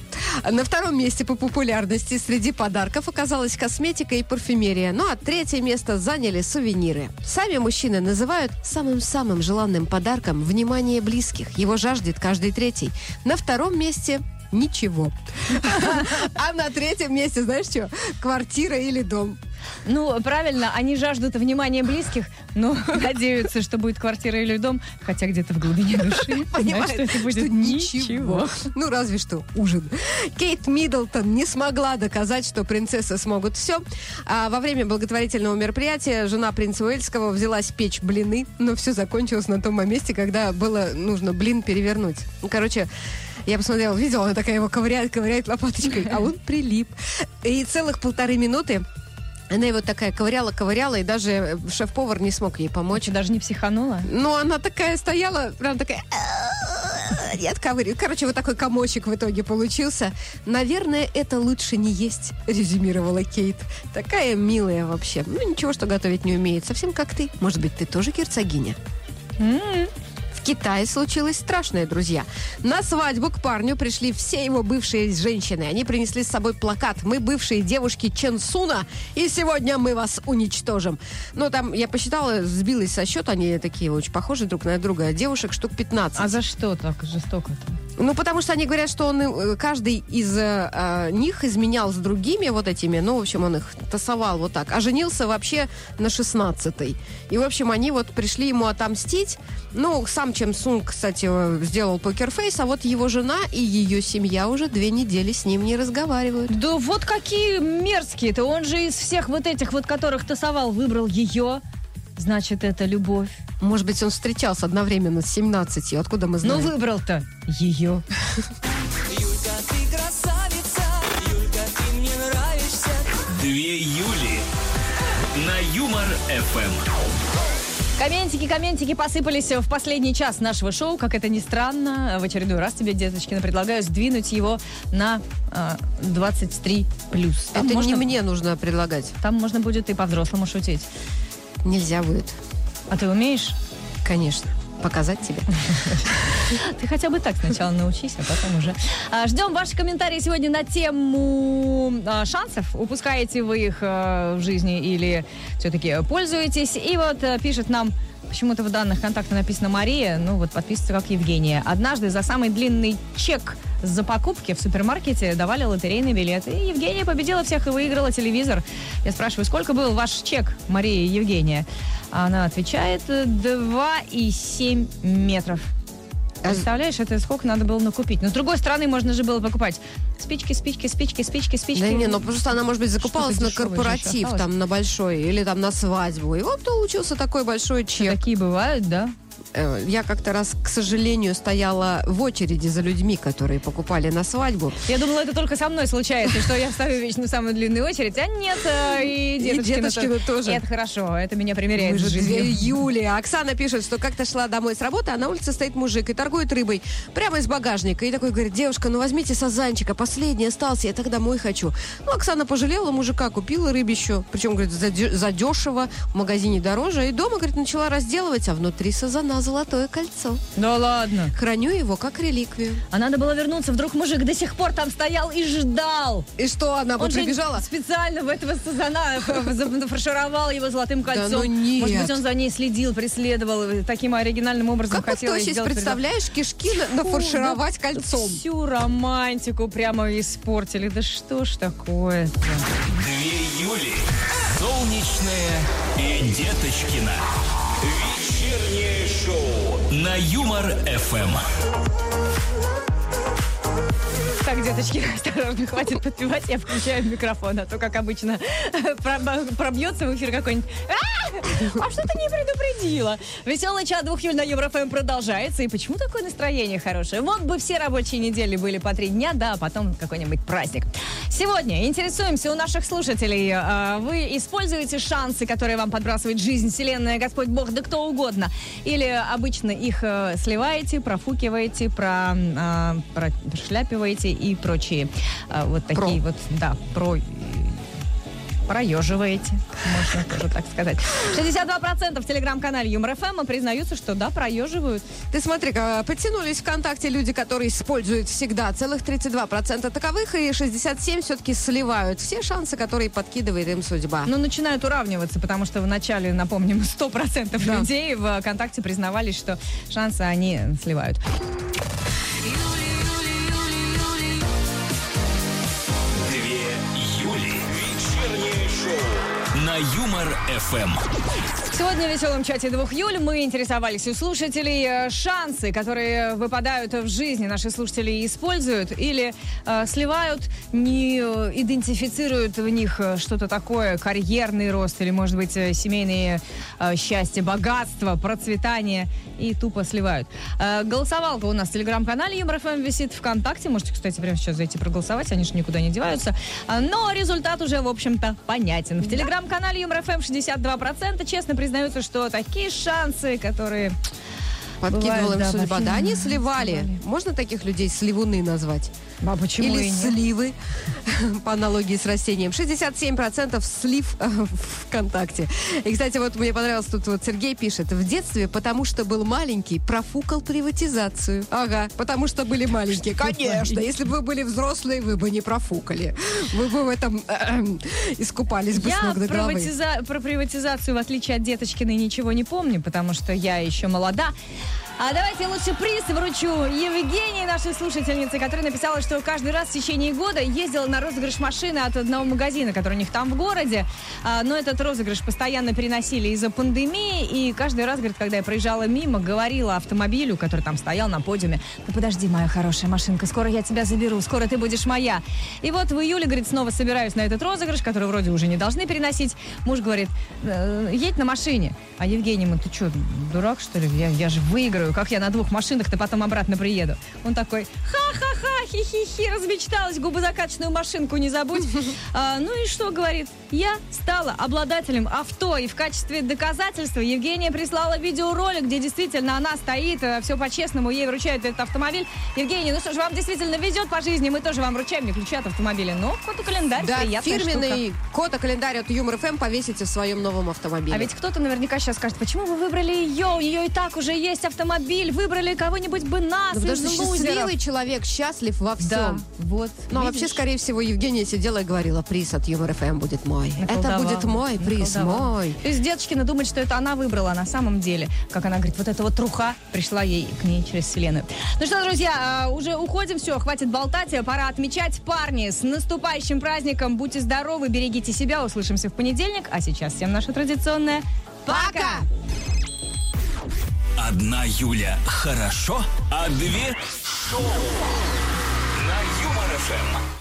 [SPEAKER 3] На втором месте по популярности среди подарков оказалась косметика и парфюмерия. Ну а третье место заняли сувениры. Сами мужчины называют самым-самым желанным подарком внимание близких. Его жаждет каждый третий. На втором месте ничего. А на третьем месте, знаешь что? Квартира или дом.
[SPEAKER 2] Ну, правильно, они жаждут внимания близких, но надеются, что будет квартира или дом, хотя где-то в глубине души понимают, что это будет ничего.
[SPEAKER 3] Ну, разве что ужин. Кейт Миддлтон не смогла доказать, что принцессы смогут все. А во время благотворительного мероприятия жена принца Уэльского взялась печь блины, но все закончилось на том месте, когда было нужно блин перевернуть. Ну, Короче, я посмотрела видео, она такая его ковыряет, ковыряет лопаточкой, а он прилип. И целых полторы минуты она его такая ковыряла-ковыряла, и даже шеф-повар не смог ей помочь.
[SPEAKER 2] Че, даже не психанула?
[SPEAKER 3] Но она такая стояла, прям такая... Не отковыриваю. Короче, вот такой комочек в итоге получился. Наверное, это лучше не есть, резюмировала Кейт. Такая милая вообще. Ну, ничего, что готовить не умеет. Совсем как ты. Может быть, ты тоже герцогиня? Китае случилось страшное, друзья. На свадьбу к парню пришли все его бывшие женщины. Они принесли с собой плакат «Мы бывшие девушки Чен Суна, и сегодня мы вас уничтожим». Ну, там, я посчитала, сбилась со счета, они такие очень похожи друг на друга. Девушек штук 15.
[SPEAKER 2] А за что так жестоко-то?
[SPEAKER 3] Ну, потому что они говорят, что он, э, каждый из э, э, них изменял с другими вот этими, ну, в общем, он их тасовал вот так, а женился вообще на 16-й. И, в общем, они вот пришли ему отомстить. Ну, сам Чем Сунг, кстати, э, сделал покерфейс, а вот его жена и ее семья уже две недели с ним не разговаривают.
[SPEAKER 2] Да вот какие мерзкие-то. Он же из всех вот этих вот, которых тасовал, выбрал ее. Значит, это любовь.
[SPEAKER 3] Может быть, он встречался одновременно с 17 Откуда мы
[SPEAKER 2] Ну,
[SPEAKER 3] знаем?
[SPEAKER 2] выбрал-то ее.
[SPEAKER 4] Юлька, ты красавица, Юлька, ты мне нравишься.
[SPEAKER 1] Две Юли на Юмор ФМ.
[SPEAKER 2] Комментики, комментики посыпались в последний час нашего шоу. Как это ни странно, в очередной раз тебе, Деточкина, предлагаю сдвинуть его на э, 23 плюс. Там,
[SPEAKER 3] Это
[SPEAKER 2] можно,
[SPEAKER 3] не мне нужно предлагать.
[SPEAKER 2] там можно будет и по-взрослому шутить.
[SPEAKER 3] Нельзя будет.
[SPEAKER 2] А ты умеешь?
[SPEAKER 3] Конечно. Показать тебе.
[SPEAKER 2] Ты хотя бы так сначала научись, а потом уже. А, Ждем ваши комментарии сегодня на тему а, шансов. Упускаете вы их а, в жизни или все-таки пользуетесь? И вот пишет нам Почему-то в данных контакта написано Мария, ну вот подписывается как Евгения. Однажды за самый длинный чек за покупки в супермаркете давали лотерейный билет. И Евгения победила всех и выиграла телевизор. Я спрашиваю, сколько был ваш чек, Мария и Евгения? Она отвечает, 2,7 метров. Представляешь, это сколько надо было накупить. Но с другой стороны, можно же было покупать спички, спички, спички, спички, спички.
[SPEAKER 3] Да не, ну просто она, может быть, закупалась на корпоратив, там, на большой, или там на свадьбу. И вот получился такой большой чек.
[SPEAKER 2] Такие бывают, да?
[SPEAKER 3] Э, Я как-то раз, к сожалению, стояла в очереди за людьми, которые покупали на свадьбу.
[SPEAKER 2] Я думала, это только со мной случается, что я ставлю вечно самую длинную очередь. А нет, э, и Деточкина
[SPEAKER 3] тоже.
[SPEAKER 2] Это хорошо, это меня примеряет
[SPEAKER 3] Мы
[SPEAKER 2] с жизнью.
[SPEAKER 3] две Юли. Оксана пишет, что как-то шла домой с работы, а на улице стоит мужик и торгует рыбой прямо из багажника. И такой говорит, девушка, ну возьмите сазанчика, последний остался, я так домой хочу. Ну, Оксана пожалела мужика, купила рыбищу, причем, говорит, заде- задешево, в магазине дороже. И дома, говорит, начала разделывать, а внутри сазана золотое кольцо.
[SPEAKER 2] Да ладно.
[SPEAKER 3] Храню его как реликвию.
[SPEAKER 2] А надо было вернуться, вдруг мужик до сих пор там стоял и ждал.
[SPEAKER 3] И что, она
[SPEAKER 2] Он же
[SPEAKER 3] прибежала?
[SPEAKER 2] специально в этого сазана фаршировал его золотым кольцом.
[SPEAKER 3] ну нет.
[SPEAKER 2] Может быть, он за ней следил, преследовал, э, таким оригинальным образом
[SPEAKER 3] Как вот
[SPEAKER 2] хотел
[SPEAKER 3] ты
[SPEAKER 2] ей
[SPEAKER 3] сейчас представляешь кишки на- нафаршировать кольцом?
[SPEAKER 2] Всю романтику прямо испортили. Да что ж такое-то?
[SPEAKER 1] Две Юли. Солнечная и Деточкина. Вечернее шоу на Юмор ФМ.
[SPEAKER 2] Так, деточки, осторожно, хватит подпевать, я включаю микрофон, а то, как обычно, проб- пробьется в эфир какой-нибудь. А, а что ты не предупредила? Веселый чат двух Юль на Еврофм продолжается, и почему такое настроение хорошее? Вот бы все рабочие недели были по три дня, да, а потом какой-нибудь праздник. Сегодня интересуемся у наших слушателей. а, Вы используете шансы, которые вам подбрасывает жизнь, вселенная, Господь Бог, да кто угодно? Или обычно их э, сливаете, профукиваете, про, а, прошляпиваете и прочие а, вот такие
[SPEAKER 3] Про.
[SPEAKER 2] вот, да, про... проеживаете, можно тоже так сказать. 62% в телеграм-канале Юмор ФМ признаются, что да, проеживают.
[SPEAKER 3] Ты смотри, ка, подтянулись ВКонтакте люди, которые используют всегда. Целых 32% таковых и 67% все-таки сливают все шансы, которые подкидывает им судьба.
[SPEAKER 2] Но начинают уравниваться, потому что в начале, напомним, 100%
[SPEAKER 3] Да.
[SPEAKER 2] людей в ВКонтакте признавались, что шансы они сливают.
[SPEAKER 1] На Юмор ФМ.
[SPEAKER 2] Сегодня в веселом чате двух Юль мы интересовались у слушателей э, шансы, которые выпадают в жизни наши слушатели используют или э, сливают, не э, идентифицируют в них э, что-то такое, карьерный рост или, может быть, семейные э, счастье, богатство, процветание и тупо сливают. Э, голосовалка у нас в телеграм-канале Юмор ФМ висит ВКонтакте. Можете, кстати, прямо сейчас зайти проголосовать, они же никуда не деваются. Но результат уже, в общем-то, понятен. В телеграм-канале Юмор ФМ 62% честно признаются, что такие шансы, которые...
[SPEAKER 3] Подкидывала
[SPEAKER 2] бывает,
[SPEAKER 3] им
[SPEAKER 2] да,
[SPEAKER 3] судьба. Да, они сливали.
[SPEAKER 2] сливали.
[SPEAKER 3] Можно таких людей сливуны назвать?
[SPEAKER 2] А почему
[SPEAKER 3] Или
[SPEAKER 2] и нет?
[SPEAKER 3] сливы, по аналогии с растением. 67% слив э, ВКонтакте. И, кстати, вот мне понравилось, тут вот Сергей пишет. В детстве, потому что был маленький, профукал приватизацию. Ага, потому что были маленькие. Конечно, если бы вы были взрослые, вы бы не профукали. Вы бы в этом э, искупались бы с
[SPEAKER 2] Я
[SPEAKER 3] ног до головы.
[SPEAKER 2] приватиза- про приватизацию, в отличие от Деточкиной, ничего не помню, потому что я еще молода. А давайте лучше приз вручу Евгении, нашей слушательнице, которая написала, что каждый раз в течение года ездила на розыгрыш машины от одного магазина, который у них там в городе. А, но этот розыгрыш постоянно переносили из-за пандемии. И каждый раз, говорит, когда я проезжала мимо, говорила автомобилю, который там стоял на подиуме, ну подожди, моя хорошая машинка, скоро я тебя заберу, скоро ты будешь моя. И вот в июле, говорит, снова собираюсь на этот розыгрыш, который вроде уже не должны переносить. Муж говорит, «Э, едь на машине. А Евгений ему, ты что, дурак, что ли? Я, я же Как я на двух машинах-то потом обратно приеду? Он такой, ха-ха-ха, хи-хи-хи, размечталась, губозакаточную машинку не забудь. А, ну и что, говорит, я стала обладателем авто, и в качестве доказательства Евгения прислала видеоролик, где действительно она стоит, все по-честному, ей вручают этот автомобиль. Евгений, ну что ж, вам действительно везет по жизни, мы тоже вам вручаем, не ключи от автомобиля. Ну, фотокалендарь,
[SPEAKER 3] Да,
[SPEAKER 2] приятная
[SPEAKER 3] фирменный
[SPEAKER 2] штука.
[SPEAKER 3] код-календарь от Юмор ФМ повесите в своем новом автомобиле.
[SPEAKER 2] А ведь кто-то наверняка сейчас скажет, почему вы выбрали ее? У нее и так уже есть автомобиль. Выбрали кого-нибудь бы нас,
[SPEAKER 3] Да потому
[SPEAKER 2] из
[SPEAKER 3] что
[SPEAKER 2] лузеров.
[SPEAKER 3] счастливый человек счастлив во всем.
[SPEAKER 2] Да, вот.
[SPEAKER 3] Ну, а вообще, скорее всего, Евгения сидела и говорила, приз от Юмор ФМ будет мой. Это
[SPEAKER 2] Наколдовала,
[SPEAKER 3] будет мой приз,
[SPEAKER 2] наколдовала.
[SPEAKER 3] мой.
[SPEAKER 2] То есть деточкина думает, что это она выбрала, на самом деле, как она говорит, вот эта вот труха пришла ей к ней через вселенную. Ну что, друзья, а, уже уходим, все, хватит болтать, а пора отмечать парни с наступающим праздником. Будьте здоровы, берегите себя, услышимся в понедельник, а сейчас всем наше традиционное пока!
[SPEAKER 1] Одна Юля. Хорошо, а две? Шоу. На Юмор ФМ.